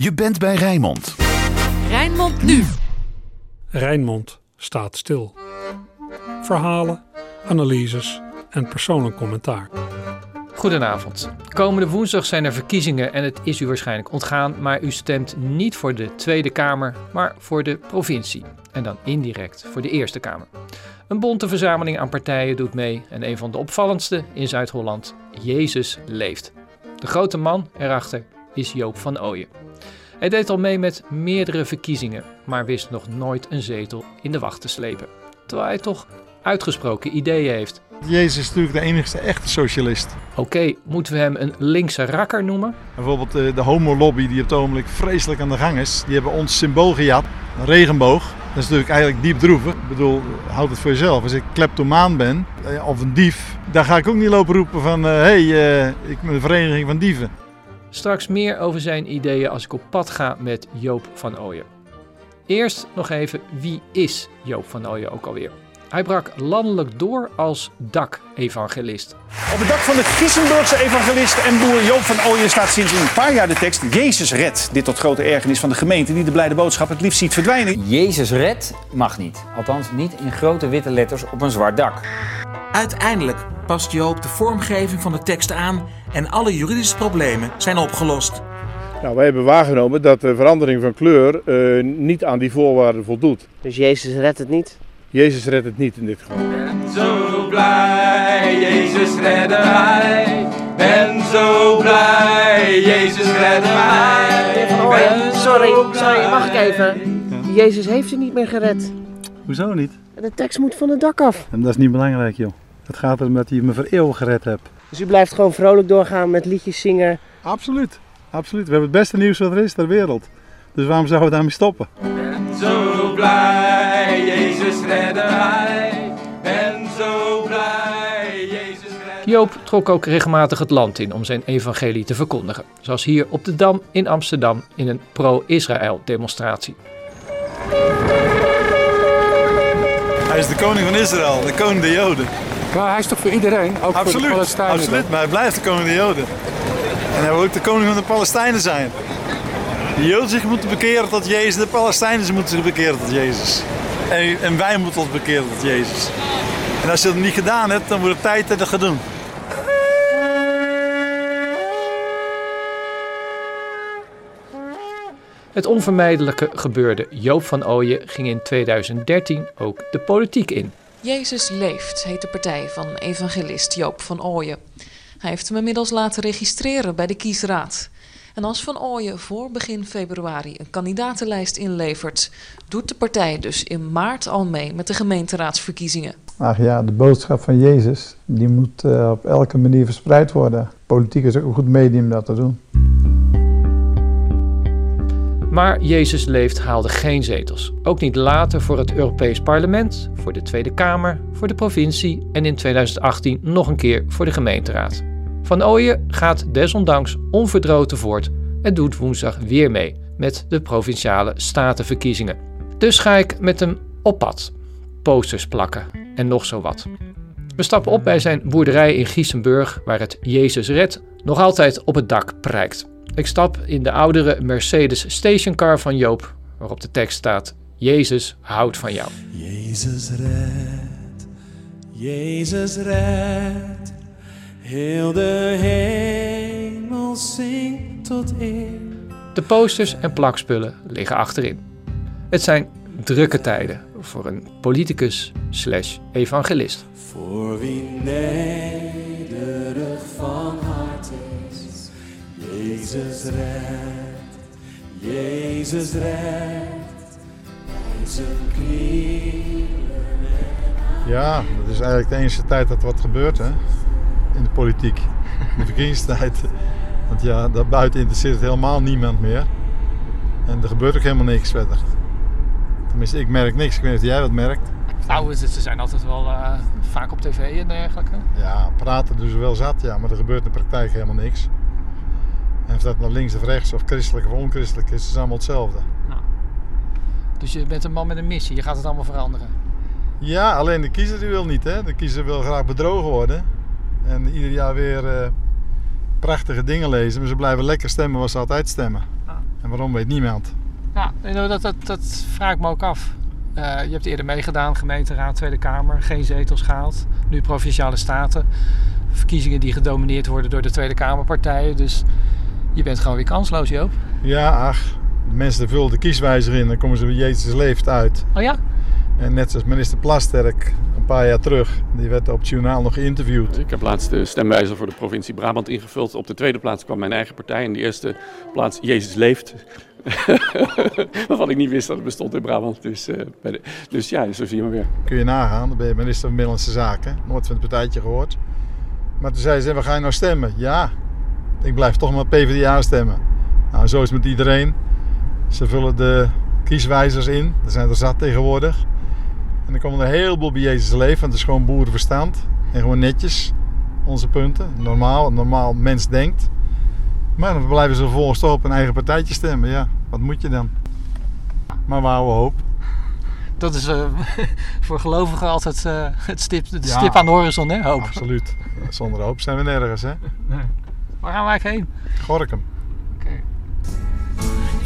Je bent bij Rijnmond. Rijnmond nu. Rijnmond staat stil. Verhalen, analyses en persoonlijk commentaar. Goedenavond. Komende woensdag zijn er verkiezingen en het is u waarschijnlijk ontgaan, maar u stemt niet voor de Tweede Kamer, maar voor de provincie. En dan indirect voor de Eerste Kamer. Een bonte verzameling aan partijen doet mee en een van de opvallendste in Zuid-Holland, Jezus leeft. De grote man erachter is Joop van Ooyen. Hij deed al mee met meerdere verkiezingen, maar wist nog nooit een zetel in de wacht te slepen. Terwijl hij toch uitgesproken ideeën heeft. Jezus is natuurlijk de enigste echte socialist. Oké, moeten we hem een linkse rakker noemen? Bijvoorbeeld eh, de homolobby die op het ogenblik vreselijk aan de gang is. Die hebben ons symbool gejat, een regenboog. Dat is natuurlijk eigenlijk diep droevig. Ik bedoel, houd het voor jezelf. Als ik kleptomaan ben, eh, of een dief, dan ga ik ook niet lopen roepen van... hé, hey, uh, ik ben een vereniging van dieven. Straks meer over zijn ideeën als ik op pad ga met Joop van Ooyen. Eerst nog even, wie is Joop van Ooyen ook alweer? Hij brak landelijk door als dak-evangelist. Op het dak van de Gissenburgse evangelist en boer Joop van Ooyen staat sinds een paar jaar de tekst Jezus red. Dit tot grote ergernis van de gemeente die de blijde boodschap het liefst ziet verdwijnen. Jezus red mag niet. Althans niet in grote witte letters op een zwart dak. Uiteindelijk past Joop de vormgeving van de tekst aan en alle juridische problemen zijn opgelost. Nou, wij hebben waargenomen dat de verandering van kleur uh, niet aan die voorwaarden voldoet. Dus Jezus redt het niet? Jezus redt het niet in dit geval. Ben zo blij, Jezus redde mij. Ben zo blij, Jezus redde mij. Sorry, sorry, mag ik even? Ja. Jezus heeft u niet meer gered. Hoezo niet? De tekst moet van het dak af. En dat is niet belangrijk, joh. Het gaat erom dat hij me voor eeuwig gered hebt. Dus u blijft gewoon vrolijk doorgaan met liedjes zingen? Absoluut, absoluut. We hebben het beste nieuws wat er is ter wereld. Dus waarom zouden we daarmee stoppen? Ben zo blij, Jezus redde mij. Ben zo blij, Jezus redde Joop trok ook regelmatig het land in om zijn evangelie te verkondigen. Zoals hier op de Dam in Amsterdam in een pro-Israël demonstratie. Hij is de koning van Israël, de koning der Joden. Maar hij is toch voor iedereen, ook absoluut, voor de Palestijnen? Absoluut, maar hij blijft de koning der Joden. En hij wil ook de koning van de Palestijnen zijn. De Joden zich moeten bekeren tot Jezus, de Palestijnen moeten zich bekeren tot Jezus. En, en wij moeten ons bekeren tot Jezus. En als je dat niet gedaan hebt, dan wordt het tijd dat je dat gaat doen. Het onvermijdelijke gebeurde. Joop van Ooyen ging in 2013 ook de politiek in. Jezus leeft heet de partij van evangelist Joop van Ooyen. Hij heeft hem inmiddels laten registreren bij de kiesraad. En als Van Ooyen voor begin februari een kandidatenlijst inlevert, doet de partij dus in maart al mee met de gemeenteraadsverkiezingen. Ach ja, de boodschap van Jezus, die moet uh, op elke manier verspreid worden. Politiek is ook een goed medium om dat te doen. Maar Jezus leeft haalde geen zetels. Ook niet later voor het Europees Parlement, voor de Tweede Kamer, voor de provincie en in 2018 nog een keer voor de gemeenteraad. Van Ooyen gaat desondanks onverdroten voort en doet woensdag weer mee met de provinciale statenverkiezingen. Dus ga ik met hem op pad. Posters plakken en nog zo wat. We stappen op bij zijn boerderij in Giesenburg, waar het Jezus Red nog altijd op het dak prijkt. Ik stap in de oudere Mercedes stationcar van Joop, waarop de tekst staat: Jezus houdt van jou. Jezus red, Jezus red. Heel de hemel zingt tot eer. De posters en plakspullen liggen achterin. Het zijn drukke tijden voor een politicus slash evangelist. Voor wie nederig Jezus redt, Jezus redt, zijn knieën. Ja, dat is eigenlijk de enige tijd dat wat gebeurt, hè? in de politiek. In de verkiezingstijd. Want ja, daarbuiten interesseert het helemaal niemand meer. En er gebeurt ook helemaal niks verder. Tenminste, ik merk niks. Ik weet niet of jij wat merkt. Nou, ze zijn altijd wel uh, vaak op tv en dergelijke. Ja, praten doen ze wel zat, ja. Maar er gebeurt in de praktijk helemaal niks. En of dat nou links of rechts of christelijk of onchristelijk is, is allemaal hetzelfde. Nou, dus je bent een man met een missie. Je gaat het allemaal veranderen. Ja, alleen de kiezer die wil niet, hè. De kiezer wil graag bedrogen worden. En ieder jaar weer uh, prachtige dingen lezen. Maar ze blijven lekker stemmen waar ze altijd stemmen. Ah. En waarom weet niemand. Ja, nou, dat, dat, dat vraag ik me ook af. Eh, je hebt eerder meegedaan, gemeenteraad, Tweede Kamer, geen zetels gehaald. Nu provinciale staten. Verkiezingen die gedomineerd worden door de Tweede Kamerpartijen. Dus je bent gewoon weer kansloos, Joop. Ja, ach, de mensen vullen de kieswijzer in, dan komen ze bij Jezus leeft uit. Oh ja? En net zoals minister Plasterk een paar jaar terug, die werd op het journaal nog geïnterviewd. Ik heb laatst de stemwijzer voor de provincie Brabant ingevuld. Op de tweede plaats kwam mijn eigen partij. En de eerste plaats Jezus leeft. Waarvan ik niet wist dat het bestond in Brabant. Dus, eh, bij de, dus ja, zo zie je maar weer. Kun je nagaan, dan ben je minister van Binnenlandse Zaken. Nooit van het partijtje gehoord. Maar toen zei ze, waar ga je nou stemmen? Ja, ik blijf toch maar PvdA stemmen. Nou, zo is het met iedereen. Ze vullen de kieswijzers in. Er zijn er zat tegenwoordig. En dan komen er een heleboel bij Jezus leven. Want het is gewoon boerenverstand. En gewoon netjes. Onze punten. Normaal. Een normaal mens denkt. Maar dan blijven ze vervolgens toch op een eigen partijtje stemmen. Ja, wat moet je dan? Maar we houden hoop. Dat is eh, voor gelovigen altijd eh, het stip, de Ja. stip aan de horizon, hè? Hoop. Absoluut. Zonder hoop zijn we nergens, hè? Nee. Waar gaan we eigenlijk heen? Gorkum.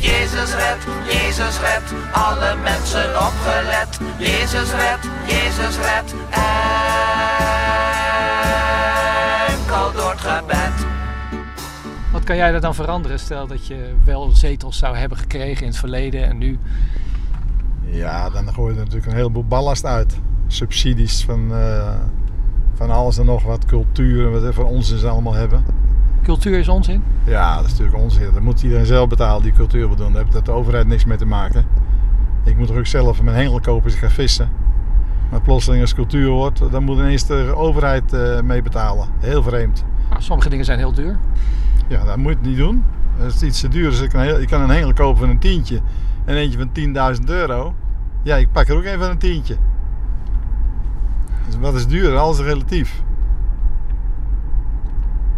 Jezus red, Jezus red, alle mensen opgelet. Jezus red, Jezus red, enkel door het gebed. Wat kan jij er dan veranderen? Stel dat je wel zetels zou hebben gekregen in het verleden en nu. Ja, dan gooi je er natuurlijk een heleboel ballast uit. Subsidies van, eh, van alles en nog wat, cultuur en wat we voor onzin ze allemaal hebben. Cultuur is onzin. Ja, dat is natuurlijk onzin. Dat moet iedereen zelf betalen die cultuur wil doen. Daar heeft de overheid niks mee te maken. Ik moet toch ook zelf mijn hengel kopen als ik ga vissen. Maar plotseling als cultuur wordt, dan moet ineens de overheid eh, mee betalen. Heel vreemd. Nou, sommige dingen zijn heel duur. Ja, dat moet je niet doen. Als het iets te duur is, ik kan, ik kan een hengel kopen van een tientje en eentje van 10.000 euro. Ja, ik pak er ook een van een tientje. Dus wat is duur? Alles is relatief.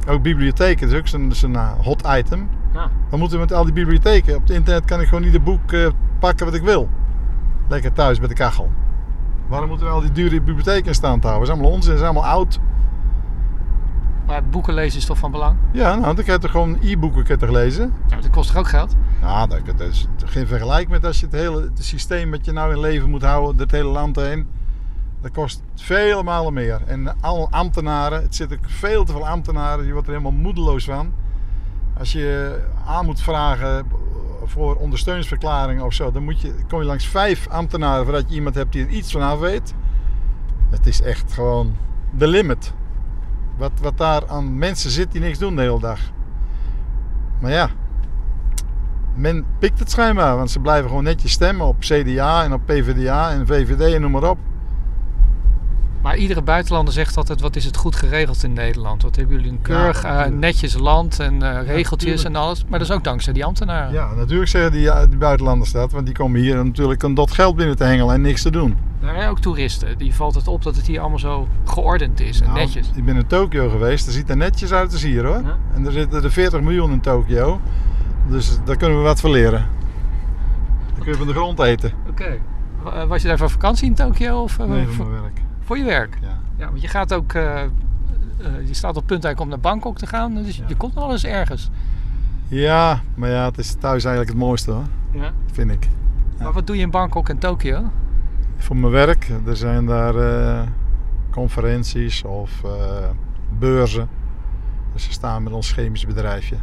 Ook bibliotheken, dat is ook zo'n zo'n, eh, hot item. Ja. Wat moeten we met al die bibliotheken? Op het internet kan ik gewoon ieder boek eh, pakken wat ik wil. Lekker thuis met de kachel. Waarom moeten we al die dure bibliotheken in stand houden? Dat is allemaal onzin, dat is allemaal oud. Maar boeken lezen is toch van belang? Ja, nou, dan kan je toch gewoon e-boeken toch lezen? Ja, dat kost toch ook geld? Ja, dat, dat is geen vergelijk met als je het hele het systeem wat je nou in leven moet houden, het hele land heen. Dat kost vele malen meer. En alle ambtenaren, het zit ook veel te veel ambtenaren, je wordt er helemaal moedeloos van. Als je aan moet vragen voor ondersteuningsverklaringen of zo, dan moet je, kom je langs vijf ambtenaren voordat je iemand hebt die er iets van af weet. Het is echt gewoon de limit. Wat, wat daar aan mensen zit die niks doen de hele dag. Maar ja, men pikt het schijnbaar, want ze blijven gewoon netjes stemmen op CDA en op PvdA en VVD en noem maar op. Maar iedere buitenlander zegt altijd, wat is het goed geregeld in Nederland? Wat hebben jullie een keurig, eh, netjes land en eh, regeltjes en alles. Maar dat is ook dankzij die ambtenaren. Ja, natuurlijk zeggen die, ja, die buitenlanders dat, want die komen hier natuurlijk een dot geld binnen te hengelen en niks te doen. Daar zijn ook toeristen. Die valt het op dat het hier allemaal zo geordend is en Nou, netjes. Ik ben in Tokio geweest, dat ziet er netjes uit als hier hoor. Ja. En er zitten er 40 miljoen in Tokio, dus daar kunnen we wat van leren. Dan kun je van de grond eten. Oké. Eh, Was je daar voor vakantie in Tokio? Of, eh, Nee, voor, van mijn werk. Voor je werk? Ja. Ja, want je gaat ook... eh, eh, je staat op punt eigenlijk om naar Bangkok te gaan. Dus je komt wel eens ergens. ja, maar ja, het is thuis eigenlijk het mooiste hoor, Ja. vind ik. Maar wat doe je in Bangkok en Tokio? Voor mijn werk, er zijn daar eh, conferenties of beurzen. Dus we staan met ons chemisch bedrijfje.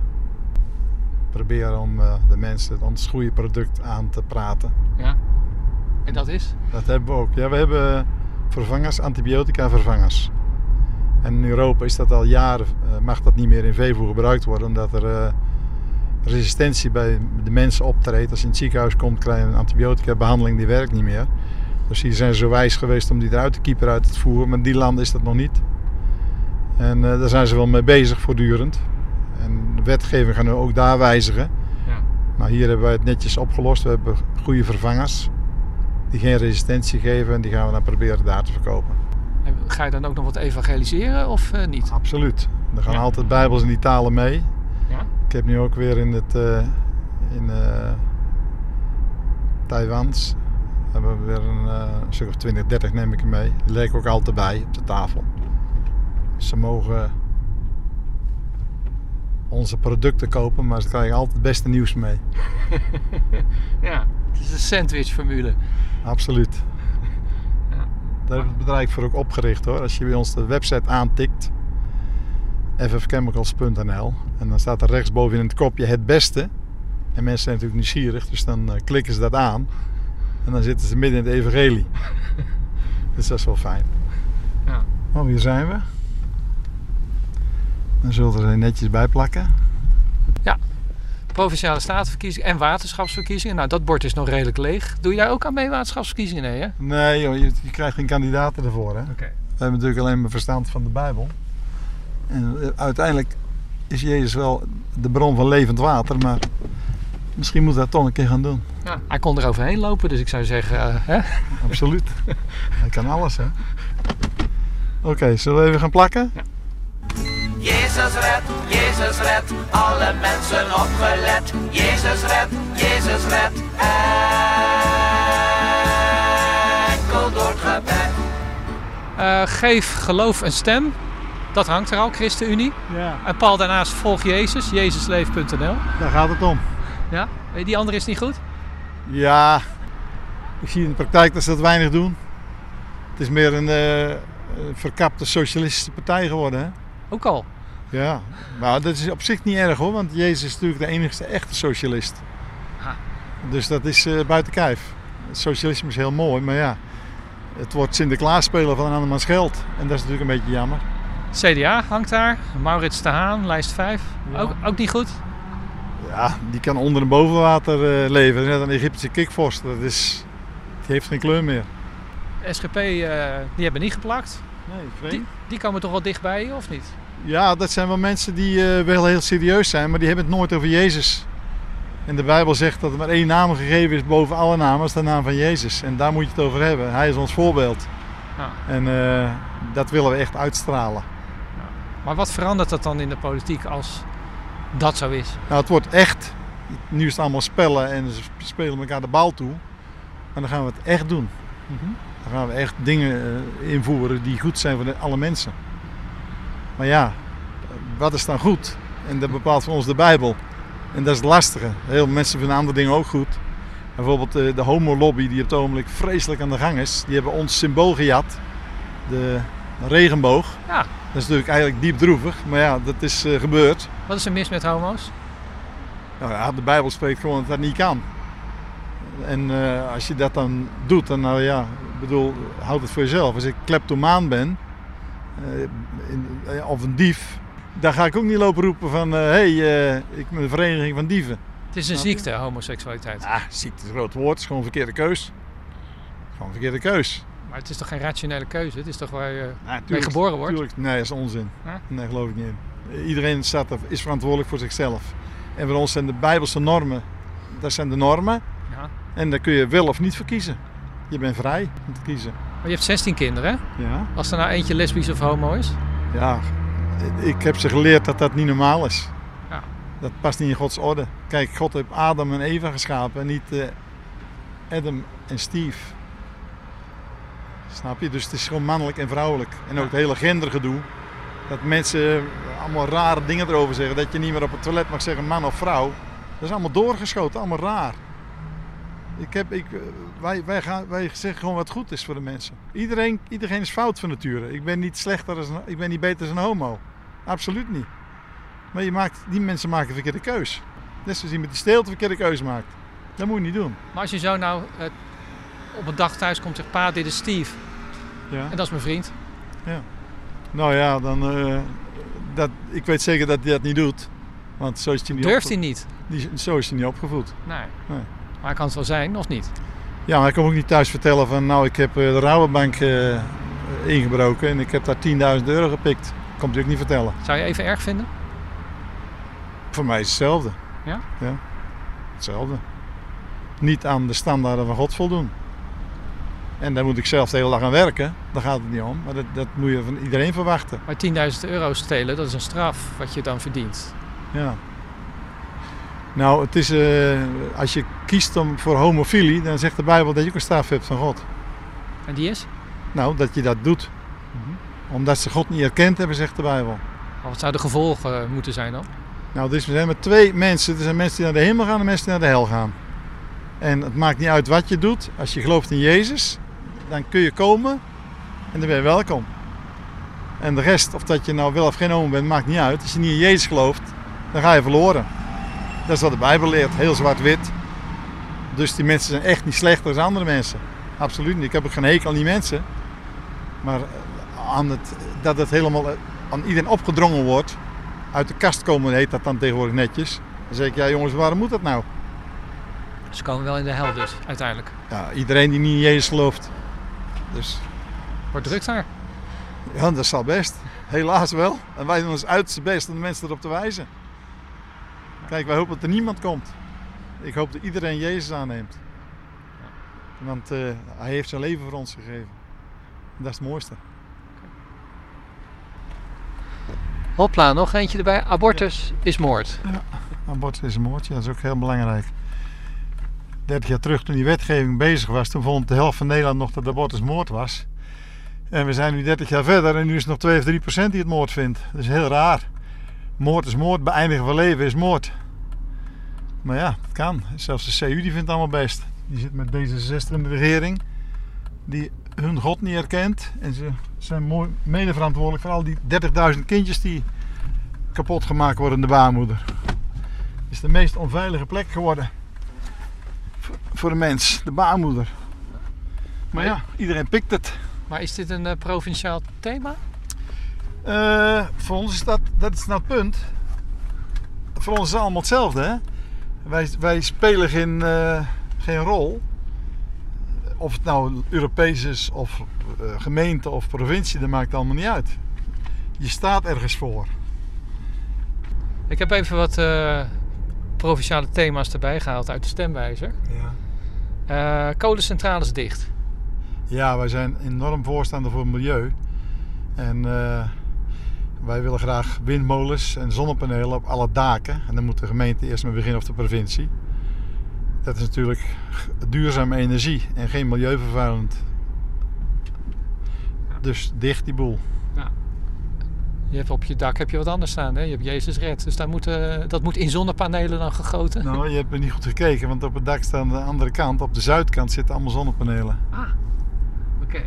Proberen om de mensen ons goede product aan te praten. Ja. En dat is? Dat hebben we ook. Ja, we hebben vervangers, antibiotica vervangers. En in Europa is dat al jaren, eh, mag dat niet meer in veevoer gebruikt worden, omdat er eh, resistentie bij de mensen optreedt. Als je in het ziekenhuis komt, krijg je een antibiotica behandeling die werkt niet meer. Dus die zijn zo wijs geweest om die eruit te kiepen uit het voer, maar in die landen is dat nog niet. En eh, daar zijn ze wel mee bezig voortdurend. En de wetgeving gaan we ook daar wijzigen. Ja. Maar hier hebben wij het netjes opgelost. We hebben goede vervangers die geen resistentie geven en die gaan we dan proberen daar te verkopen. En ga je dan ook nog wat evangeliseren of eh, niet? Absoluut. Er gaan Ja. altijd bijbels in die talen mee. Ja. Ik heb nu ook weer in het eh in eh Taiwans hebben we weer een stuk of 20, 30 neem ik mee. Die lijken ook altijd bij op de tafel. Ze mogen onze producten kopen, maar ze krijgen altijd het beste nieuws mee. Ja, het is een sandwichformule. Absoluut. Daar heeft het bedrijf voor ook opgericht hoor. Als je bij ons de website aantikt, ffchemicals.nl, en dan staat er rechtsboven in het kopje het beste. En mensen zijn natuurlijk nieuwsgierig, dus dan eh, klikken ze dat aan. En dan zitten ze midden in het evangelie. dus dat is wel fijn. Ja. Oh, hier zijn we. Dan zullen we er netjes bij plakken. Provinciale statenverkiezingen en waterschapsverkiezingen. Nou, dat bord is nog redelijk leeg. Doe je daar ook aan mee, waterschapsverkiezingen? Nee, hè? Nee joh, je, je krijgt geen kandidaten ervoor hè. We hebben natuurlijk alleen maar verstand van de Bijbel. En eh, uiteindelijk is Jezus wel de bron van levend water, maar misschien moeten we dat toch een keer gaan doen. Ja, hij kon er overheen lopen, dus ik zou zeggen... eh, hè? Absoluut. Hij kan alles hè. Oké, zullen we even gaan plakken? Jezus red, Jezus red, alle mensen opgelet. Jezus red, Jezus red, enkel door het gebed. Eh, geef geloof een stem. Dat hangt er al, ChristenUnie. Ja. En Paul daarnaast volg Jezus, jezusleef.nl. Daar gaat het om. Ja? Eh, Die andere is niet goed? Ja, ik zie in de praktijk dat ze dat weinig doen. Het is meer een eh, verkapte socialistische partij geworden hè. Ook al. Ja, maar dat is op zich niet erg hoor, want Jezus is natuurlijk de enige echte socialist. Ha. Dus dat is eh, buiten kijf. Socialisme is heel mooi, maar ja, het wordt Sinterklaas spelen van een andermans geld. En dat is natuurlijk een beetje jammer. CDA hangt daar. Maurits de Haan, lijst 5. Ook, ook niet goed? Ja, die kan onder en boven water eh, leven. Net een Egyptische kikvorst, dat is, die heeft geen kleur meer. SGP, eh, die hebben niet geplakt. Nee, vreemd. Die, die komen toch wel dichtbij, of niet? Ja, dat zijn wel mensen die eh, wel heel serieus zijn, maar die hebben het nooit over Jezus. En de Bijbel zegt dat er maar één naam gegeven is boven alle namen, dat is de naam van Jezus. En daar moet je het over hebben. Hij is ons voorbeeld. Ja. En eh, dat willen we echt uitstralen. Maar wat verandert dat dan in de politiek als dat zo is? Nou, het wordt echt. Nu is het allemaal spellen en ze spelen elkaar de bal toe. Maar dan gaan we het echt doen. Dan gaan we echt dingen eh, invoeren die goed zijn voor alle mensen. Maar ja, wat is dan goed? En dat bepaalt voor ons de Bijbel. En dat is het lastige. Heel veel mensen vinden andere dingen ook goed. Bijvoorbeeld eh, de homolobby die op het ogenblik vreselijk aan de gang is. Die hebben ons symbool gejat. De regenboog. Ja. Dat is natuurlijk eigenlijk diep droevig. Maar ja, dat is eh, gebeurd. Wat is er mis met homo's? Nou ja, de Bijbel spreekt gewoon dat dat niet kan. En eh, als je dat dan doet, dan nou ja, ik bedoel, houd het voor jezelf. Als ik kleptomaan ben, of een dief, dan ga ik ook niet lopen roepen van, hé, hey, eh, ik ben een vereniging van dieven. Het is een ziekte, homoseksualiteit. Ah, ziekte is een groot woord, het is gewoon een verkeerde keus. Gewoon een verkeerde keus. Maar het is toch geen rationele keuze? Het is toch waar je mee Tuurlijk- geboren wordt? tuurlijk- nee, dat is onzin. Ja? Nee, geloof ik niet in. Iedereen staat er, is verantwoordelijk voor zichzelf. En voor ons zijn de Bijbelse normen, dat zijn de normen. Ja. En daar kun je wel of niet voor kiezen. Je bent vrij om te kiezen. Maar je hebt 16 kinderen, hè? Ja. Als er nou eentje lesbisch of homo is? Ja, ik heb ze geleerd dat dat niet normaal is. Ja. Dat past niet in Gods orde. Kijk, God heeft Adam en Eva geschapen en niet eh, Adam en Steve. Snap je? Dus het is gewoon mannelijk en vrouwelijk. En ook het hele gendergedoe. Dat mensen allemaal rare dingen erover zeggen. Dat je niet meer op het toilet mag zeggen man of vrouw. Dat is allemaal doorgeschoten, allemaal raar. Ik heb, ik, eh, wij, wij, gaan, wij zeggen gewoon wat goed is voor de mensen. Iedereen, iedereen is fout van nature. Ik ben niet slechter als een, ik ben niet beter als een homo. Absoluut niet. Maar je maakt, die mensen maken een verkeerde keus. Net zoals iemand die steelt een verkeerde keus maakt. Dat moet je niet doen. Maar als je zo nou eh, op een dag thuis komt en zegt... Pa, dit is Steve. Ja. En dat is mijn vriend. Ja. Nou ja, dan, eh, dat, ik weet zeker dat hij dat niet doet. Want zo is hij niet Durft hij niet? Die, zo is hij niet opgevoed. Nee. Nee. Maar kan het wel zijn, of niet? Ja, maar ik kan ook niet thuis vertellen van nou ik heb eh, de Rabobank eh, ingebroken en ik heb daar 10.000 euro gepikt. Komt hij ook niet vertellen. Zou je even erg vinden? Voor mij is het hetzelfde. Ja? Ja, hetzelfde. Niet aan de standaarden van God voldoen. En daar moet ik zelf de hele dag aan werken. Daar gaat het niet om. Maar dat, dat moet je van iedereen verwachten. Maar 10.000 euro stelen, dat is een straf wat je dan verdient. Ja. Nou, het is, eh, als je kiest om voor homofilie, dan zegt de Bijbel dat je ook een straf hebt van God. En die is? Nou, dat je dat doet. Omdat ze God niet erkend hebben, zegt de Bijbel. Wat zouden de gevolgen eh, moeten zijn dan? Nou, dus we zijn met twee mensen. Er zijn mensen die naar de hemel gaan en mensen die naar de hel gaan. En het maakt niet uit wat je doet. Als je gelooft in Jezus, dan kun je komen en dan ben je welkom. En de rest, of dat je nou wel of geen homo bent, maakt niet uit. Als je niet in Jezus gelooft, dan ga je verloren. Dat is wat de Bijbel leert, heel zwart-wit. Dus die mensen zijn echt niet slechter dan andere mensen. Absoluut niet. Ik heb ook geen hekel aan die mensen. Maar aan het, dat het helemaal aan iedereen opgedrongen wordt, uit de kast komen heet dat dan tegenwoordig netjes. Dan zeg ik, ja jongens, waarom moet dat nou? Ze komen wel in de hel dus, uiteindelijk. Ja, iedereen die niet in Jezus gelooft. Dus Wordt druk daar. ja, dat zal best. Helaas wel. En wij doen ons uiterste best om de mensen erop te wijzen. Kijk, wij hopen dat er niemand komt. Ik hoop dat iedereen Jezus aanneemt. Want eh, hij heeft zijn leven voor ons gegeven. En dat is het mooiste. Hopla, nog eentje erbij. Abortus is moord. Abortus is moord, ja, dat is ook heel belangrijk. 30 jaar terug, toen die wetgeving bezig was, toen vond de helft van Nederland nog dat abortus moord was. En we zijn nu 30 jaar verder en nu is het nog 2 of 3 procent die het moord vindt. Dat is heel raar. Moord is moord, beëindigen van leven is moord. Maar ja, het kan. Zelfs de CU die vindt het allemaal best. Die zit met D66 in de regering, die hun God niet erkent. En ze zijn mooi mede verantwoordelijk voor al die 30.000 kindjes die kapot gemaakt worden in de baarmoeder. Het is de meest onveilige plek geworden voor- de mens, de baarmoeder. Maar ja, iedereen pikt het. Maar is dit een eh, provinciaal thema? Eh, voor ons is dat, dat is nou het punt. Voor ons is het allemaal hetzelfde. Hè? Wij, wij spelen geen, eh, geen rol. Of het nou Europees is, of eh, gemeente of provincie, dat maakt allemaal niet uit. Je staat ergens voor. Ik heb even wat eh, provinciale thema's erbij gehaald uit de stemwijzer. Ja. Kolencentrales dicht. Ja, wij zijn enorm voorstander voor het milieu. En wij willen graag windmolens en zonnepanelen op alle daken. En dan moet de gemeente eerst maar beginnen of de provincie. Dat is natuurlijk duurzame energie en geen milieuvervuilend. Dus dicht die boel. Je hebt op je dak heb je wat anders staan. Hè? Je hebt Jezus Red. Dus daar moet, dat moet in zonnepanelen dan gegoten. Nou, je hebt er niet goed gekeken, want op het dak staan aan de andere kant, op de zuidkant, zitten allemaal zonnepanelen. Oké.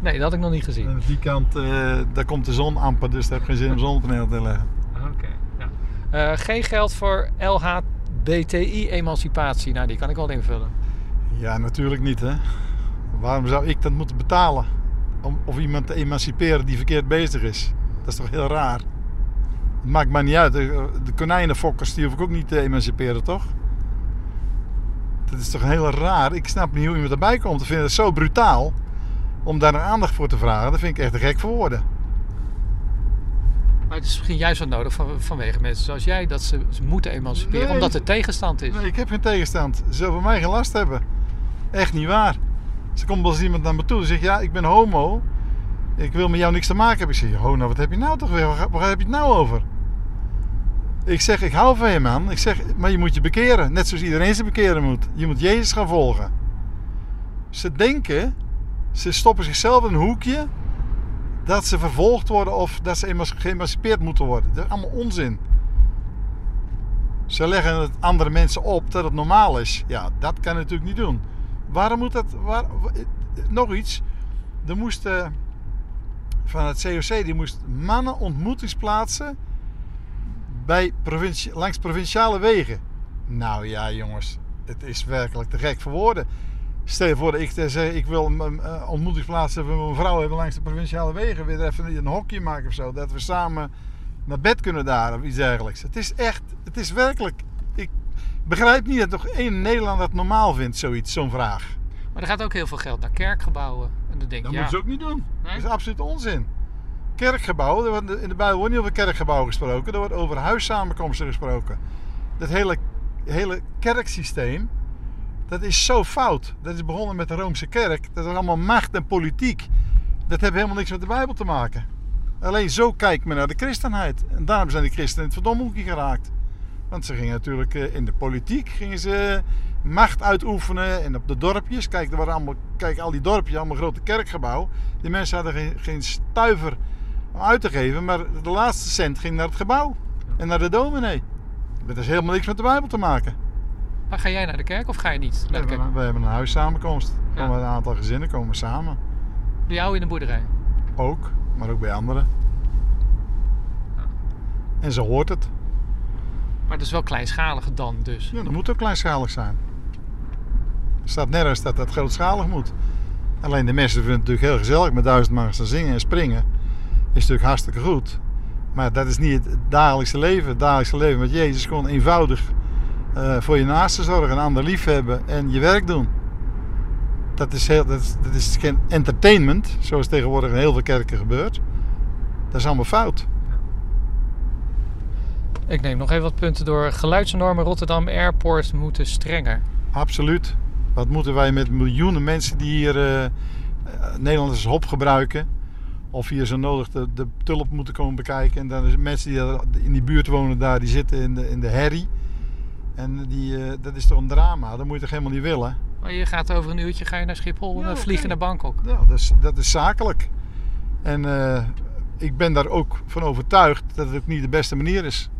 Nee, dat had ik nog niet gezien. En op die kant, eh, daar komt de zon amper, dus daar heb geen zin om zonnepanelen te leggen. Oké. ja. Eh, geen geld voor LHBTI-emancipatie. Nou, die kan ik wel invullen. Ja, natuurlijk niet hè. Waarom zou ik dat moeten betalen? Om of iemand te emanciperen die verkeerd bezig is. Dat is toch heel raar? Het maakt mij niet uit. De, de konijnenfokkers die hoef ik ook niet te emanciperen, toch? Dat is toch heel raar. Ik snap niet hoe iemand erbij komt. Ik vind het zo brutaal om daar een aandacht voor te vragen. Dat vind ik echt te gek voor woorden. Maar het is misschien juist wat nodig van, vanwege mensen zoals jij. Dat ze, ze moeten emanciperen Nee. omdat er tegenstand is. Nee, ik heb geen tegenstand. Ze zullen van mij geen last hebben. Echt niet waar. Ze komt wel eens iemand naar me toe en zegt: Ja, ik ben homo. Ik wil met jou niks te maken hebben. Ik zeg: Oh, nou, wat heb je nou toch weer? Waar, waar heb je het nou over? Ik zeg: Ik hou van je, man. Ik zeg: Maar je moet je bekeren. Net zoals iedereen zich bekeren moet. Je moet Jezus gaan volgen. Ze denken, ze stoppen zichzelf in een hoekje. Dat ze vervolgd worden of dat ze geëmancipeerd moeten worden. Dat is allemaal onzin. Ze leggen het andere mensen op dat het normaal is. Ja, dat kan je natuurlijk niet doen. Waarom moet dat... Waar, wa- nog iets. Er moesten van het COC die moest mannen ontmoetingsplaatsen bij langs provinciale wegen. Nou ja, jongens, het is werkelijk te gek voor woorden. Stel je voor dat ik eh, zeg, ik wil een eh, ontmoetingsplaats hebben met mijn vrouw hebben langs de provinciale wegen. Weer even een hokje maken of zo. Dat we samen naar bed kunnen daar of iets dergelijks. Het is echt, het is werkelijk. Ik begrijp niet dat nog één Nederlander het normaal vindt, zoiets, zo'n vraag. Maar er gaat ook heel veel geld naar kerkgebouwen. En dan denk Dat ja, moeten ze ook niet doen. Dat is absoluut onzin. Kerkgebouwen, er wordt in de Bijbel wordt niet over kerkgebouwen gesproken, er wordt over huissamenkomsten gesproken. Dat hele, hele kerksysteem, dat is zo fout. Dat is begonnen met de Roomse kerk. Dat is allemaal macht en politiek. Dat heeft helemaal niks met de Bijbel te maken. Alleen zo kijkt men naar de christenheid. En daarom zijn de christenen in het verdomme hoekje geraakt. Want ze gingen natuurlijk eh, in de politiek gingen ze macht uitoefenen. En op de dorpjes. Kijk, er waren allemaal, kijk al die dorpjes, allemaal grote kerkgebouw. Die mensen hadden geen, geen stuiver om uit te geven. Maar de laatste cent ging naar het gebouw. En naar de dominee. Dat is helemaal niks met de Bijbel te maken. Maar ga jij naar de kerk of ga je niet We naar de kerk? hebben, we hebben een huissamenkomst. Ja. Komen een aantal gezinnen komen samen. Bij jou in de boerderij? Ook, maar ook bij anderen. En zo hoort het. Maar het is wel kleinschalig dan dus. Ja, dat moet ook kleinschalig zijn. Er staat nergens dat dat grootschalig moet. Alleen de mensen vinden het natuurlijk heel gezellig met duizend man gaan zingen en springen. Is natuurlijk hartstikke goed. Maar dat is niet het dagelijkse leven. Het dagelijkse leven met Jezus is gewoon eenvoudig eh, voor je naaste zorgen, een ander liefhebben en je werk doen. Dat is, heel, dat, is, dat is geen entertainment, zoals tegenwoordig in heel veel kerken gebeurt. Dat is allemaal fout. Ik neem nog even wat punten door. Geluidsnormen Rotterdam Airport moeten strenger. Absoluut. Wat moeten wij met miljoenen mensen die hier eh, Nederlanders hop gebruiken? Of hier zo nodig de, de tulp moeten komen bekijken. En dan is mensen die in die buurt wonen daar, die zitten in de, in de herrie. En die, eh, dat is toch een drama. Dat moet je toch helemaal niet willen? Maar je gaat over een uurtje ga je naar Schiphol en dan vlieg je naar Bangkok. Ja, dat is, dat is zakelijk. En eh, ik ben daar ook van overtuigd dat het ook niet de beste manier is.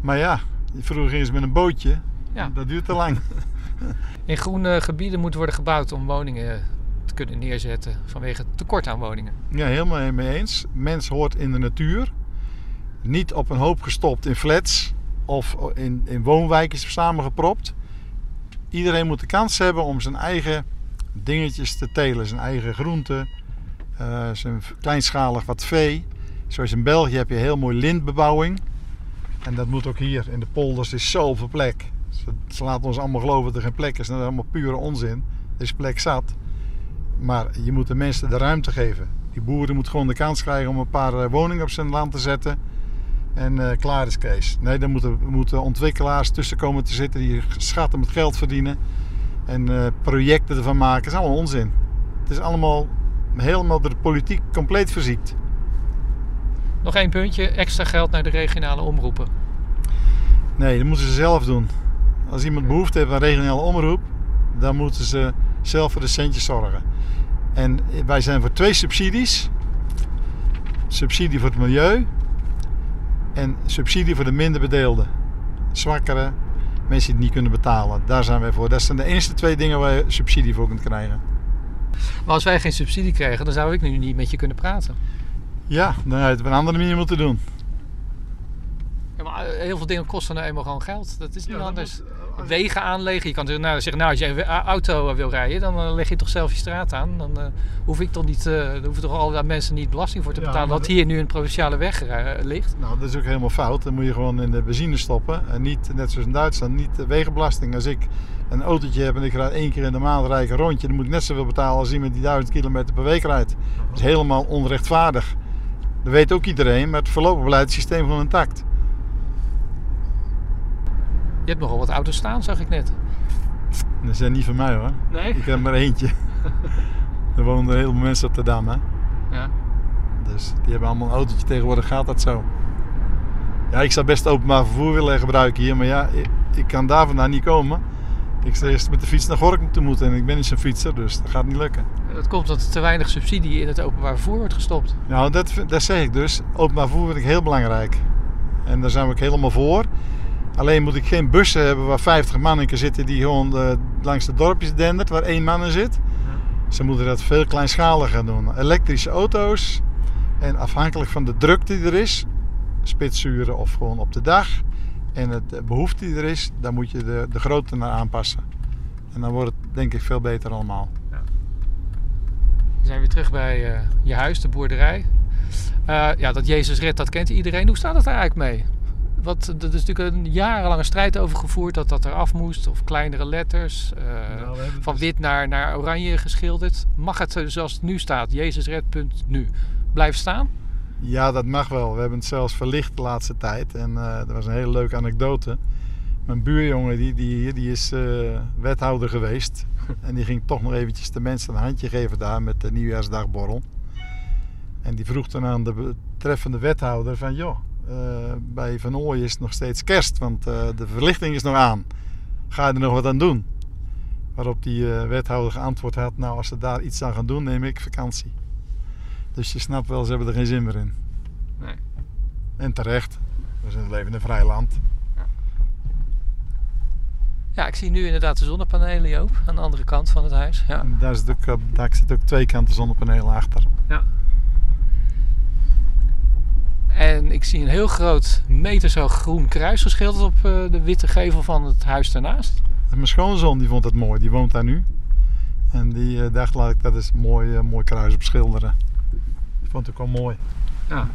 Maar ja, vroeger gingen ze met een bootje. Ja. Dat duurt te lang. In groene gebieden moet worden gebouwd om woningen te kunnen neerzetten vanwege tekort aan woningen. Ja, helemaal mee eens. Mens hoort in de natuur. Niet op een hoop gestopt in flats of in, in woonwijken samengepropt. Iedereen moet de kans hebben om zijn eigen dingetjes te telen. Zijn eigen groenten, eh, zijn kleinschalig wat vee. Zoals in België heb je heel mooi lintbebouwing. En dat moet ook hier in de polders. is zoveel plek. Ze, ze laten ons allemaal geloven dat er geen plek is. Dat is allemaal pure onzin. Er is plek zat. Maar je moet de mensen de ruimte geven. Die boeren moeten gewoon de kans krijgen om een paar eh, woningen op zijn land te zetten. En eh, klaar is Kees. Nee, daar moeten, moeten ontwikkelaars tussen komen te zitten die schatten met geld verdienen. En eh, projecten ervan maken. Dat is allemaal onzin. Het is allemaal helemaal door de politiek compleet verziekt. Nog één puntje, extra geld naar de regionale omroepen. Nee, dat moeten ze zelf doen. Als iemand behoefte heeft aan regionale omroep, dan moeten ze zelf voor de centjes zorgen. En wij zijn voor twee subsidies. Subsidie voor het milieu en subsidie voor de minder bedeelden. Zwakkere, mensen die het niet kunnen betalen. Daar zijn wij voor. Dat zijn de enige twee dingen waar je subsidie voor kunt krijgen. Maar als wij geen subsidie kregen, dan zou ik nu niet met je kunnen praten. Ja, dan had je het op een andere manier moeten doen. Ja, maar eh, heel veel dingen kosten nou eenmaal gewoon geld. Dat is niet anders. Wegen aanleggen. Je kan natuurlijk nou, zeggen, nou, als je een auto wil rijden, dan eh, leg je toch zelf je straat aan. Dan eh, hoef ik toch niet, uh, hoeven toch allerlei mensen niet belasting voor te betalen. dat de- hier nu een provinciale weg eh, ligt. Nou, dat is ook helemaal fout. Dan moet je gewoon in de benzine stoppen. En niet, net zoals in Duitsland, niet de wegenbelasting. Als ik een autootje heb en ik rijd één keer in de maand rijd ik een rondje, dan moet ik net zoveel betalen als iemand die 1000 kilometer per week rijdt. Dat is helemaal onrechtvaardig. Dat weet ook iedereen, maar het voorlopig blijft het systeem gewoon intact. Je hebt nogal wat auto's staan, zag ik net. Dat zijn niet van mij hoor. Nee? Ik heb maar eentje. er wonen heel veel mensen op de Dam, hè. Ja. Dus die hebben allemaal een autootje. Tegenwoordig gaat dat zo. Ja, ik zou best openbaar vervoer willen gebruiken hier, maar ja, ik, ik kan daar vandaan niet komen. Ik zou eerst met de fiets naar Gorkum toe moeten en ik ben niet zo'n fietser, dus dat gaat niet lukken. Dat komt omdat er te weinig subsidie in het openbaar vervoer wordt gestopt. Nou, dat, dat zeg ik dus. Openbaar vervoer vind ik heel belangrijk. En daar zijn we ook helemaal voor. Alleen moet ik geen bussen hebben waar 50 man in kunnen zitten die gewoon eh, langs de dorpjes dendert, waar één man in zit. Ze moeten dat veel kleinschaliger doen. Elektrische auto's en afhankelijk van de drukte die er is, spitsuren of gewoon op de dag en het de behoefte die er is, daar moet je de, de grootte naar aanpassen. En dan wordt het denk ik veel beter allemaal. We zijn weer terug bij eh, je huis, de boerderij. Eh, ja, dat Jezus redt, dat kent iedereen. Hoe staat het er eigenlijk mee? Wat, er is natuurlijk een jarenlange strijd over gevoerd dat dat eraf moest. Of kleinere letters. eh, van wit naar, naar oranje geschilderd. Mag het eh, zoals het nu staat, Jezus redt, punt, nu, blijven staan? Ja, dat mag wel. We hebben het zelfs verlicht de laatste tijd. En eh dat was een hele leuke anekdote. Mijn buurjongen die, die, die is eh, wethouder geweest. En die ging toch nog eventjes de mensen een handje geven daar met de nieuwjaarsdagborrel. En die vroeg toen aan de betreffende wethouder van... joh, bij Van Ooyen is het nog steeds kerst, want eh, de verlichting is nog aan. Ga je er nog wat aan doen? Waarop die eh, wethouder geantwoord had... nou, als ze daar iets aan gaan doen, neem ik vakantie. Dus je snapt wel, ze hebben er geen zin meer in. Nee. En terecht. We zijn leven in een vrij land. Ja, ik zie nu inderdaad de zonnepanelen, Joop, aan de andere kant van het huis. Ja. En daar, zit ook, zitten ook twee kanten zonnepanelen achter. Ja. En ik zie een heel groot meterzoog groen kruis geschilderd op eh, de witte gevel van het huis daarnaast. En mijn schoonzoon die vond het mooi, die woont daar nu. En die eh, dacht, laat ik dat is een mooi, eh, mooi kruis op schilderen. Die vond het ook wel mooi. Ja.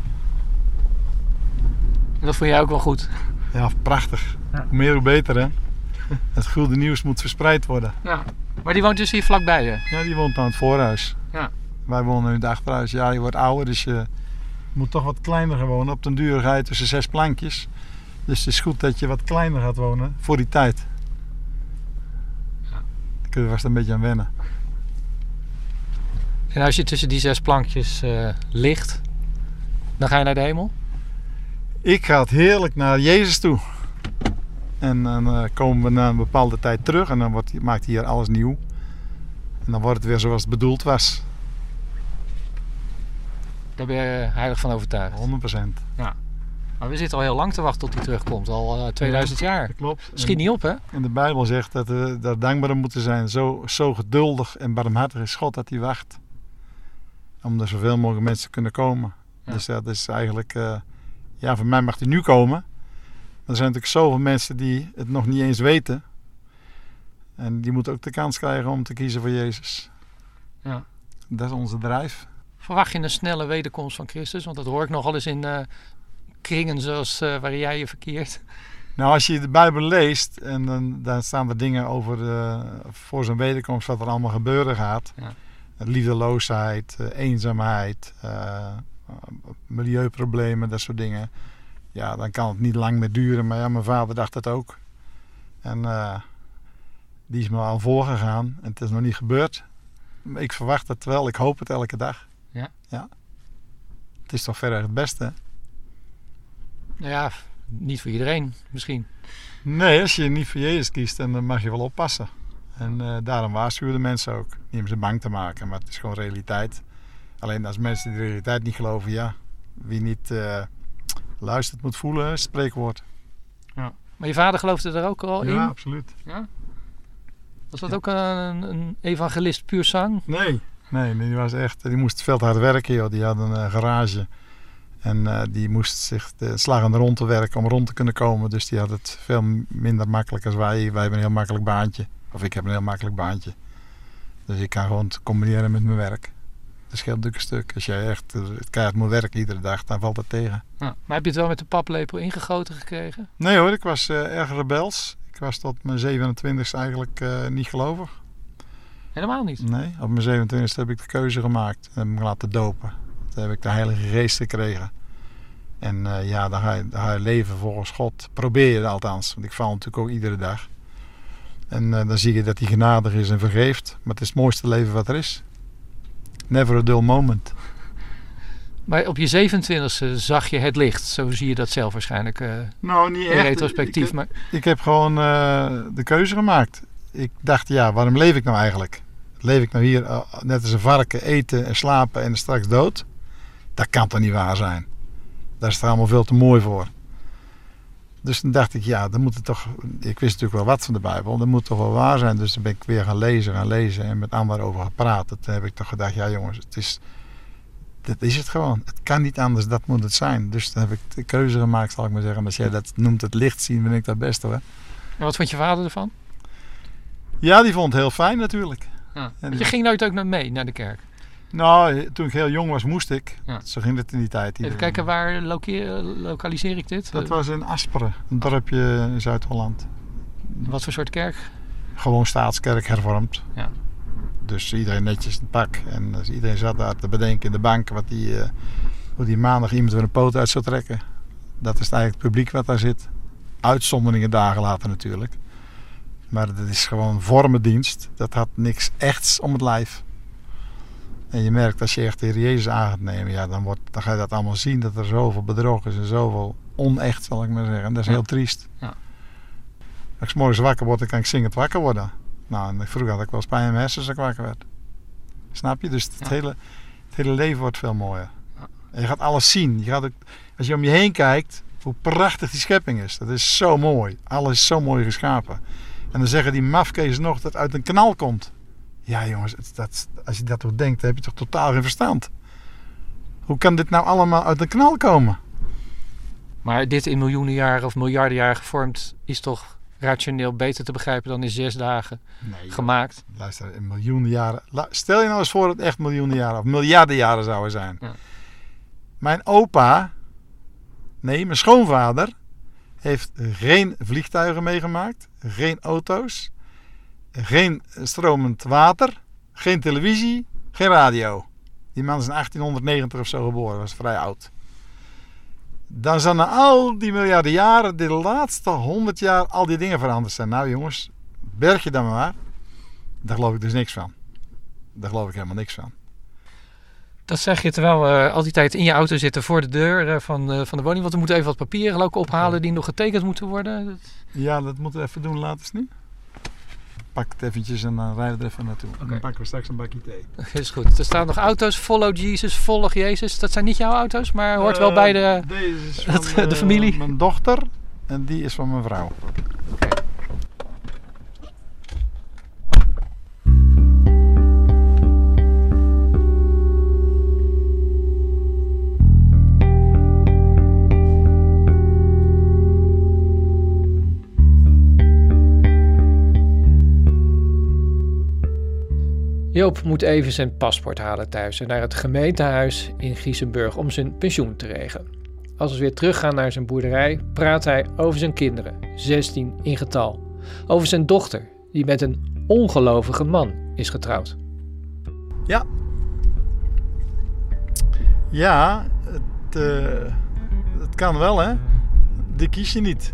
Dat vond jij ook wel goed. Ja, prachtig. Hoe meer hoe beter hè. Het goede nieuws moet verspreid worden. Ja. Maar die woont dus hier vlakbij je? Ja, die woont aan het voorhuis. Ja. Wij wonen in het achterhuis. Ja, je wordt ouder, dus je moet toch wat kleiner gaan wonen. Op den duur ga je tussen zes plankjes. Dus het is goed dat je wat kleiner gaat wonen voor die tijd. Daar kun je vast een beetje aan wennen. En als je tussen die zes plankjes eh, ligt, dan ga je naar de hemel? Ik ga het heerlijk naar Jezus toe. En dan eh, komen we na een bepaalde tijd terug en dan wordt, maakt hij hier alles nieuw. En dan wordt het weer zoals het bedoeld was. Daar ben je heilig van overtuigd. 100%. Ja. Maar we zitten al heel lang te wachten tot hij terugkomt. Al eh, 2000 jaar. Dat klopt. Schiet niet op, hè? En de Bijbel zegt dat we daar dankbaar moeten zijn. Zo, zo geduldig en barmhartig is God dat hij wacht. Om er zoveel mogelijk mensen te kunnen komen. Dus dat is eigenlijk... eh, ja, voor mij mag hij nu komen. Maar er zijn natuurlijk zoveel mensen die het nog niet eens weten. En die moeten ook de kans krijgen om te kiezen voor Jezus. Ja. Dat is onze drijf. Verwacht je een snelle wederkomst van Christus? Want dat hoor ik nogal eens in eh, kringen zoals eh, waar jij je verkeert. Nou, als je de Bijbel leest en dan, dan staan er dingen over eh, voor zijn wederkomst wat er allemaal gebeuren gaat. Ja. Liefdeloosheid, eenzaamheid, eh, milieuproblemen, dat soort dingen. Ja, dan kan het niet lang meer duren. Maar ja, mijn vader dacht dat ook. En eh, die is me al voorgegaan en het is nog niet gebeurd. Maar ik verwacht het wel, ik hoop het elke dag. Ja. ja. Het is toch verder het beste. Nou ja, niet voor iedereen misschien. Nee, als je niet voor Jezus kiest, dan mag je wel oppassen. En eh, daarom waarschuwen de mensen ook. Niet om ze bang te maken, maar het is gewoon realiteit. Alleen als mensen die realiteit niet geloven, ja, wie niet eh, luistert moet voelen, spreekwoord. Ja. Maar je vader geloofde er ook al in? Ja, absoluut. Ja? Was dat ook een, een evangelist puur zang? Nee. Nee, nee, die was echt, die moest veel te hard werken, joh. Die had een eh, garage. En eh, die moest zich de slag aan de rond te werken om rond te kunnen komen. Dus die had het veel minder makkelijk als wij. Wij hebben een heel makkelijk baantje. Of ik heb een heel makkelijk baantje. Dus ik kan gewoon het combineren met mijn werk. Dat scheelt natuurlijk een stuk. Als jij echt eh, het keihard moet werken iedere dag, dan valt dat tegen. Ja. Maar heb je het wel met de paplepel ingegoten gekregen? Nee hoor, ik was erg rebels. Ik was tot mijn 27e eigenlijk eh, niet gelovig. Helemaal niet? Nee, op mijn 27e heb ik de keuze gemaakt. En heb ik me laten dopen. Toen heb ik de Heilige Geest gekregen. En eh, ja, dan ga, je, dan ga je leven volgens God. Probeer je althans. Want ik val natuurlijk ook iedere dag. En eh, dan zie je dat hij genadig is en vergeeft. Maar het is het mooiste leven wat er is. Never a dull moment. Maar op je 27e zag je het licht. Zo zie je dat zelf waarschijnlijk eh, Nou, niet in echt. retrospectief. Ik, maar... ik heb gewoon de keuze gemaakt. Ik dacht, ja, waarom leef ik nou eigenlijk? Leef ik nou hier eh, net als een varken, eten en slapen en straks dood? Dat kan toch niet waar zijn? Daar is het allemaal veel te mooi voor. Dus dan dacht ik, ja, dan moet het toch... Ik wist natuurlijk wel wat van de Bijbel. Dat moet toch wel waar zijn. Dus dan ben ik weer gaan lezen, gaan lezen en met anderen over gepraat. Toen heb ik toch gedacht, ja jongens, het is... Dat is het gewoon. Het kan niet anders, dat moet het zijn. Dus dan heb ik de keuze gemaakt, zal ik maar zeggen. En als jij dat noemt het licht zien, vind ik dat best hoor. En wat vond je vader ervan? Ja, die vond het heel fijn natuurlijk. Ja. En Want je die- ging nooit ook naar mee naar de kerk. Nou, toen ik heel jong was, moest ik. Ja. Zo ging het in die tijd. Even Iedereen. kijken, waar lokaliseer ik dit? Dat was in Asperen, een dorpje in Zuid-Holland. Wat voor soort kerk? Gewoon staatskerk hervormd. Ja. Dus iedereen netjes in het pak. En dus iedereen zat daar te bedenken in de bank wat die, eh, hoe die maandag iemand weer een poot uit zou trekken. Dat is eigenlijk het publiek wat daar zit. Uitzonderingen dagen later natuurlijk. Maar dat is gewoon vormendienst. Dat had niks echts om het lijf. En je merkt als je echt de Heer Jezus aan gaat nemen, ja, dan, wordt, dan ga je dat allemaal zien. Dat er zoveel bedrog is en zoveel onecht, zal ik maar zeggen. En dat is Ja. heel triest. Ja. Als ik 's morgens wakker word, dan kan ik zingend wakker worden. Nou, en vroeger had ik wel eens pijn in mijn hersens als ik wakker werd. Snap je? Dus het, Ja. hele, het hele leven wordt veel mooier. En je gaat alles zien. Je gaat ook, als je om je heen kijkt, hoe prachtig die schepping is. Dat is zo mooi. Alles is zo mooi geschapen. En dan zeggen die mafkees nog dat het uit een knal komt. Ja jongens, het- dat, als je dat toch denkt, dan heb je toch totaal geen verstand. Hoe kan dit nou allemaal uit een knal komen? Maar dit in miljoenen jaren of miljarden jaren gevormd is toch rationeel beter te begrijpen dan in zes dagen gemaakt. Luister, in miljoenen jaren. Stel je nou eens voor dat het echt miljoenen jaren of miljarden jaren zouden zijn. Ja. Mijn opa, nee, mijn schoonvader, heeft geen vliegtuigen meegemaakt, geen auto's, geen stromend water, geen televisie, geen radio. Die man is in 1890 of zo geboren, was vrij oud. Dan zijn na al die miljarden jaren, de laatste honderd jaar, al die dingen veranderd zijn. Nou jongens, berg je dan maar. Daar geloof ik dus niks van. Daar geloof ik helemaal niks van. Dat zeg je terwijl we al die tijd in je auto zitten voor de deur eh, van, eh, van de woning. Want we moeten even wat papieren ook ophalen die nog getekend moeten worden. Ja, dat moeten we even doen later eens nu. Pak het eventjes en dan rijden we er even naartoe. En Dan pakken we straks een bakje thee. is goed. Er staan nog auto's. Follow Jesus, volg Jezus. Dat zijn niet jouw auto's, maar hoort wel Eh, bij de, Deze is het- de eh, familie. Mijn dochter en die is van mijn vrouw. Joop moet even zijn paspoort halen thuis en naar het gemeentehuis in Giesenburg om zijn pensioen te regelen. Als we weer teruggaan naar zijn boerderij, praat hij over zijn kinderen, 16 in getal. Over zijn dochter, die met een ongelovige man is getrouwd. Ja. Ja, het, eh, het kan wel hè. Die kies je niet.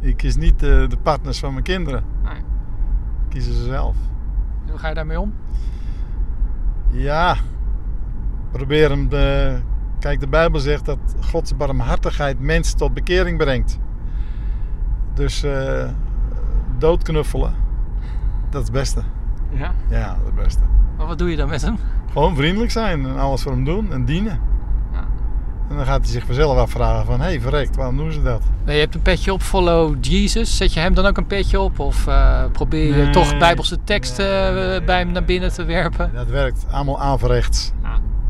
Ik kies niet eh, de partners van mijn kinderen. Nee. Kiezen ze zelf. Hoe ga je daarmee om? Ja, probeer hem. De, kijk, de Bijbel zegt dat Gods barmhartigheid mensen tot bekering brengt. Dus eh, doodknuffelen, dat is het beste. Ja? Ja, dat is het beste. Maar wat doe je dan met hem? Gewoon vriendelijk zijn en alles voor hem doen en dienen. En dan gaat hij zich vanzelf afvragen van, hé hey, verrekt, waarom doen ze dat? Nee, je hebt een petje op, follow Jesus. Zet je hem dan ook een petje op? Of eh, probeer je Nee. toch bijbelse teksten eh, bij hem naar binnen te werpen? Dat werkt allemaal averechts.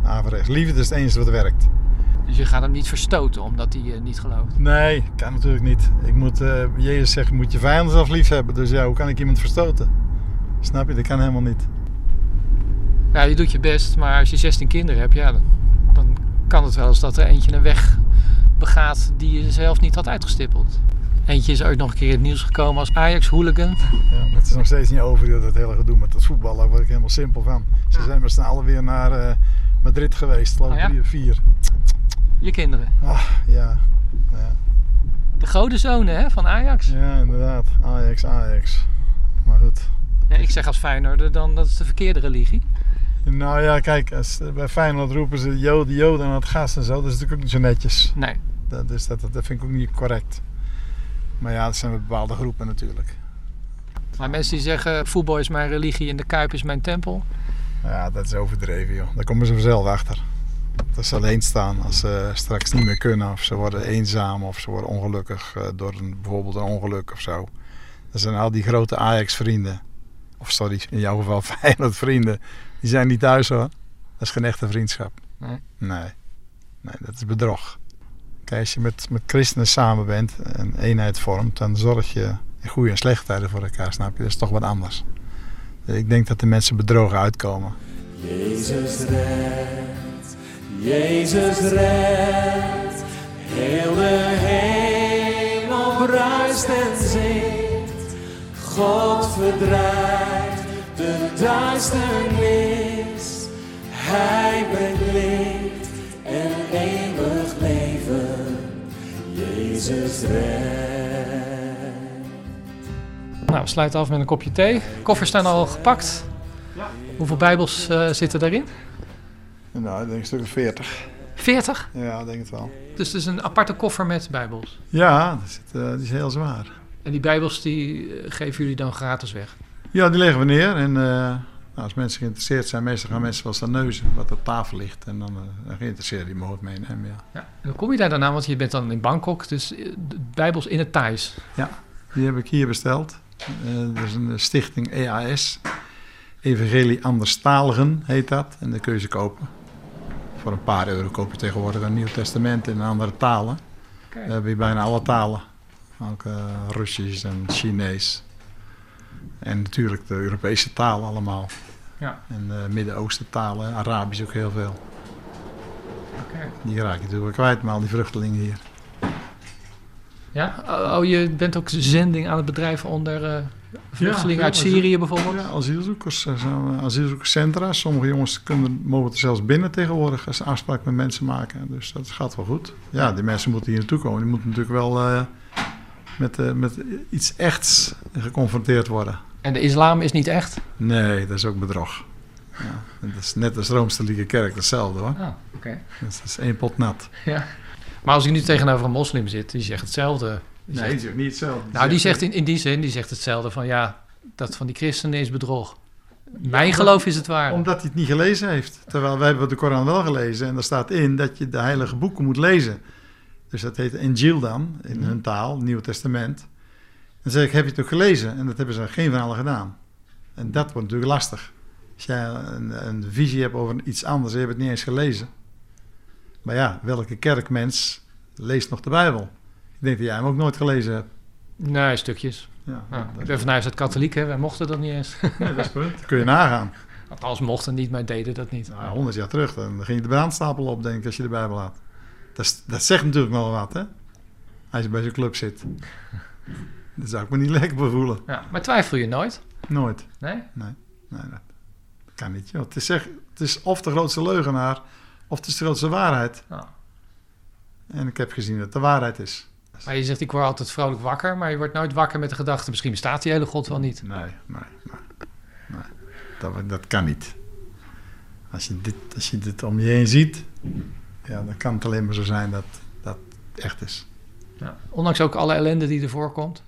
Averechts. Liefde is het enige wat werkt. Dus je gaat hem niet verstoten omdat hij eh, niet gelooft? Nee, kan natuurlijk niet. Ik moet, eh, Jezus zegt, je moet je vijanden zelf lief hebben. Dus ja, hoe kan ik iemand verstoten? Snap je? Dat kan helemaal niet. Ja, je doet je best, maar als je 16 kinderen hebt, ja, dan kan het wel eens dat er eentje een weg begaat die je zelf niet had uitgestippeld. Eentje is ooit nog een keer in het nieuws gekomen als Ajax-hooligan. Ja, dat is nog steeds niet over, dat hele gedoe met dat voetballen. Daar word ik helemaal simpel van. Ze zijn met z'n allen weer naar eh, Madrid geweest, geloof ik, Oh ja? drie of vier. Je kinderen. Ah, ja. ja. De godenzonen hè, van Ajax. Ja, inderdaad. Ajax, Ajax. Maar goed. Ja, ik zeg als Feyenoorder dan dat is de verkeerde religie. Nou ja, kijk, als, bij Feyenoord roepen ze joden, joden aan het gas en zo. Dat is natuurlijk ook niet zo netjes. Nee. Dat, dus dat, dat vind ik ook niet correct. Maar ja, dat zijn bepaalde groepen natuurlijk. Maar mensen die zeggen voetbal is mijn religie en de Kuip is mijn tempel. Ja, dat is overdreven, joh. Daar komen ze vanzelf achter. Dat ze alleen staan als ze straks niet meer kunnen. Of ze worden eenzaam of ze worden ongelukkig eh, door een, bijvoorbeeld een ongeluk of zo. Dat zijn al die grote Ajax-vrienden. Of sorry, in jouw geval Feyenoord-vrienden. Die zijn niet thuis hoor. Dat is geen echte vriendschap. Nee. Nee. Nee, dat is bedrog. Kijk, als je met, met christenen samen bent en eenheid vormt, dan zorg je in goede en slechte tijden voor elkaar, snap je? Dat is toch wat anders. Ik denk dat de mensen bedrogen uitkomen. Jezus redt, Jezus redt, heel de hemel bruist en zingt. God verdrijft de duisternis, Hij brengt licht en eeuwig leven. Jezus redt. Nou, we sluiten af met een kopje thee. Koffers staan al gepakt. Hoeveel bijbels eh, zitten daarin? Nou, ik denk een stuk of 40. 40? Ja, ik denk het wel. Dus het is een aparte koffer met bijbels. Ja, dat zit, eh, die is heel zwaar. En die bijbels die eh, geven jullie dan gratis weg? Ja, die leggen we neer. En eh, nou, als mensen geïnteresseerd zijn, meestal gaan mensen wel staan neuzen wat op tafel ligt. En dan een geïnteresseerde die mogen het meenemen, ja. Ja. En hoe kom je daar dan aan? Want je bent dan in Bangkok, dus eh, de bijbels in het Thais. Ja, die heb ik hier besteld. Dat is een stichting EAS. Evangelie Anderstaligen heet dat. En dat kun je ze kopen. Voor een paar euro koop je tegenwoordig een Nieuw Testament in andere talen. Okay. We hebben hier bijna alle talen. Ook uh, Russisch en Chinees. En natuurlijk de Europese talen allemaal. Ja. En de Midden-Oosten talen, Arabisch ook heel veel. Okay. Die raak je natuurlijk kwijt, maar al die vluchtelingen hier. Ja? Oh, je bent ook zending aan het bedrijven onder uh, vluchtelingen ja, uit Syrië bijvoorbeeld? Ja, asielzoekers. Er zijn asielzoekerscentra. Sommige jongens kunnen, mogen er zelfs binnen tegenwoordig als afspraak met mensen maken. Dus dat gaat wel goed. Ja, die mensen moeten hier naartoe komen. Die moeten natuurlijk wel uh, met, uh, met iets echts geconfronteerd worden. En de islam is niet echt? Nee, dat is ook bedrog. Ja, dat is net als Rooms-Katholieke Kerk, hetzelfde hoor. Ah, oké. Dus dat is één pot nat. Ja. Maar als ik nu tegenover een moslim zit, die zegt hetzelfde. Die nee, zegt, die zegt niet hetzelfde. nou, die zegt in, in die zin, die zegt hetzelfde van ja, dat van die christenen is bedrog. Mijn ja, geloof is het waar. Omdat hij het niet gelezen heeft. Terwijl wij hebben de Koran wel gelezen. En daar staat in dat je de heilige boeken moet lezen. Dus dat heet Injil dan, in mm. hun taal, Nieuw Testament. Dan zeg ik, heb je het ook gelezen? En dat hebben ze geen van allen gedaan. En dat wordt natuurlijk lastig. Als jij een, een visie hebt over iets anders en je hebt het niet eens gelezen. Maar ja, welke kerkmens leest nog de Bijbel? Ik denk dat jij hem ook nooit gelezen hebt. Nee, stukjes. Ja, ja. Ik ben vanuit het katholiek, hè. wij mochten dat niet eens. Nee, dat is punt. kun je nagaan. Althans, mochten niet, maar deden dat niet. Nou, honderd jaar terug, dan ging je de brandstapel op, denk ik, als je de Bijbel had. Dat, dat zegt natuurlijk nog wat, hè? Als je bij zo'n club zit. Dat zou ik me niet lekker bevoelen. Ja, maar twijfel je nooit? Nooit. Nee? Nee, nee dat kan niet. Joh. Het, is zeg, het is of de grootste leugenaar, of het is de grootste waarheid. Ja. En ik heb gezien dat het de waarheid is. Maar je zegt, ik word altijd vrolijk wakker, maar je wordt nooit wakker met de gedachte, misschien bestaat die hele God wel niet. Nee, nee, nee. nee. Dat, dat kan niet. Als je, dit, als je dit om je heen ziet, ja, dan kan het alleen maar zo zijn dat dat echt is. Ja. Ondanks ook alle ellende die ervoor komt.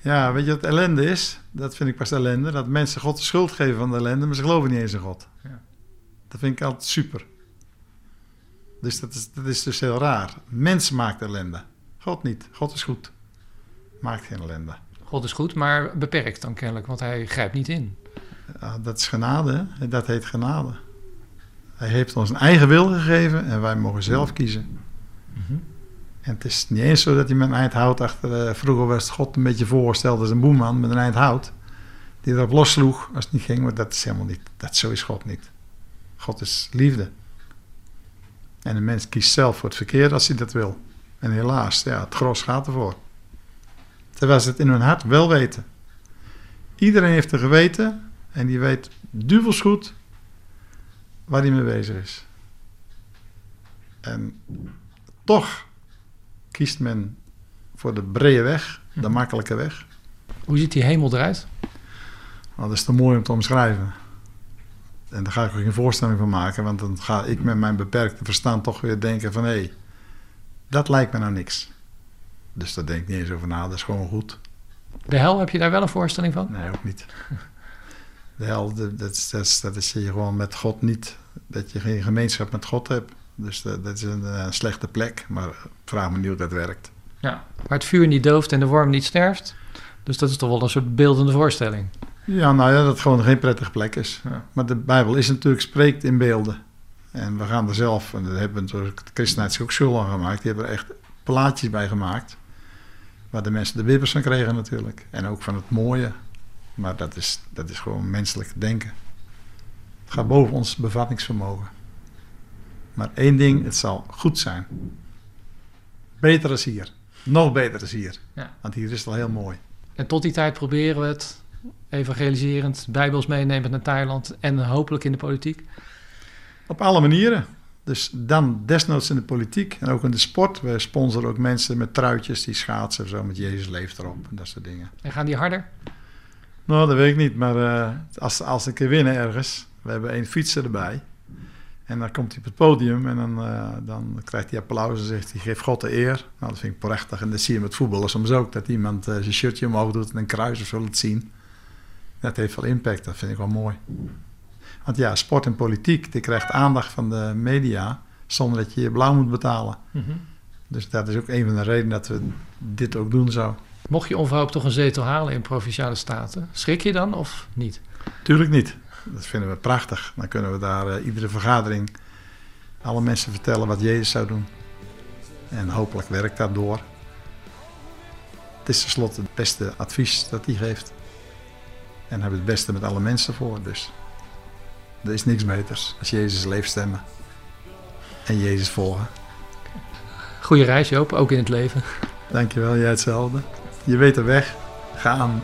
Ja, weet je wat ellende is? Dat vind ik pas ellende. Dat mensen God de schuld geven van de ellende, maar ze geloven niet eens in God. Ja. Dat vind ik altijd super. Dus dat is, dat is dus heel raar. Mens maakt ellende. God niet. God is goed. Maakt geen ellende. God is goed, maar beperkt dan kennelijk, want hij grijpt niet in. Ja, dat is genade. Hè? Dat heet genade. Hij heeft ons een eigen wil gegeven en wij mogen zelf kiezen. Mm En het is niet eens zo dat hij met een eind hout achter... Uh, vroeger was God een beetje voorgesteld als een boeman met een eind hout. Die erop lossloeg als het niet ging, maar dat is helemaal niet... Dat, zo is God niet. God is liefde. En een mens kiest zelf voor het verkeer als hij dat wil. En helaas, ja, het gros gaat ervoor. Terwijl ze het in hun hart wel weten. Iedereen heeft een geweten en die weet duvels goed waar hij mee bezig is. En toch kiest men voor de brede weg, de Mhm. makkelijke weg. Hoe ziet die hemel eruit? Nou, dat is te mooi om te omschrijven. En daar ga ik ook geen voorstelling van maken, want dan ga ik met mijn beperkte verstand toch weer denken van hé, hey, dat lijkt me nou niks. Dus daar denk ik niet eens over na, dat is gewoon goed. De hel, heb je daar wel een voorstelling van? Nee, ook niet. De hel, dat, dat, is, dat, is, dat is je gewoon met God niet, dat je geen gemeenschap met God hebt. Dus dat, dat is een, eh, slechte plek, maar vraag me niet hoe dat werkt. Ja, waar het vuur niet dooft en de worm niet sterft. Dus dat is toch wel een soort beeldende voorstelling. Ja, nou ja, dat het gewoon geen prettige plek is. Ja. Maar de Bijbel is natuurlijk, spreekt in beelden. En we gaan er zelf, en daar hebben de christenheid zich ook schuldig aan gemaakt. Die hebben er echt plaatjes bij gemaakt. Waar de mensen de wibbers van kregen natuurlijk. En ook van het mooie. Maar dat is, dat is gewoon menselijk denken. Gaat boven ons bevattingsvermogen. Maar één ding, het zal goed zijn. Beter als hier. Nog beter als hier. Ja. Want hier is het al heel mooi. En tot die tijd proberen we het evangeliserend, bijbels meenemen naar Thailand en hopelijk in de politiek. Op alle manieren. Dus dan desnoods in de politiek en ook in de sport. We sponsoren ook mensen met truitjes die schaatsen of zo met Jezus leeft erop en dat soort dingen. En gaan die harder? Nou, dat weet ik niet, maar uh, als, als ik keer winnen ergens, we hebben één fietser erbij. En dan komt hij op het podium en dan, uh, dan krijgt hij applaus en zegt hij, geef God de eer. Nou, dat vind ik prachtig. En dat zie je met voetballen soms ook, dat iemand uh, zijn shirtje omhoog doet en een kruis of zo het zien. Dat heeft wel impact, dat vind ik wel mooi. Want ja, sport en politiek, die krijgt aandacht van de media zonder dat je je blauw moet betalen. Mm -hmm. Dus dat is ook een van de redenen dat we dit ook doen zo. Mocht je onverhoopt toch een zetel halen in Provinciale Staten, schrik je dan of niet? Tuurlijk niet. Dat vinden we prachtig. Dan kunnen we daar uh, iedere vergadering alle mensen vertellen wat Jezus zou doen. En hopelijk werkt dat door. Het is tenslotte het beste advies dat hij geeft. En hebben het beste met alle mensen voor. Dus er is niks beters als Jezus leeft stemmen. En Jezus volgen. Goeie reis Joop, ook in het leven. Dankjewel, jij hetzelfde. Je weet de weg. Ga aan.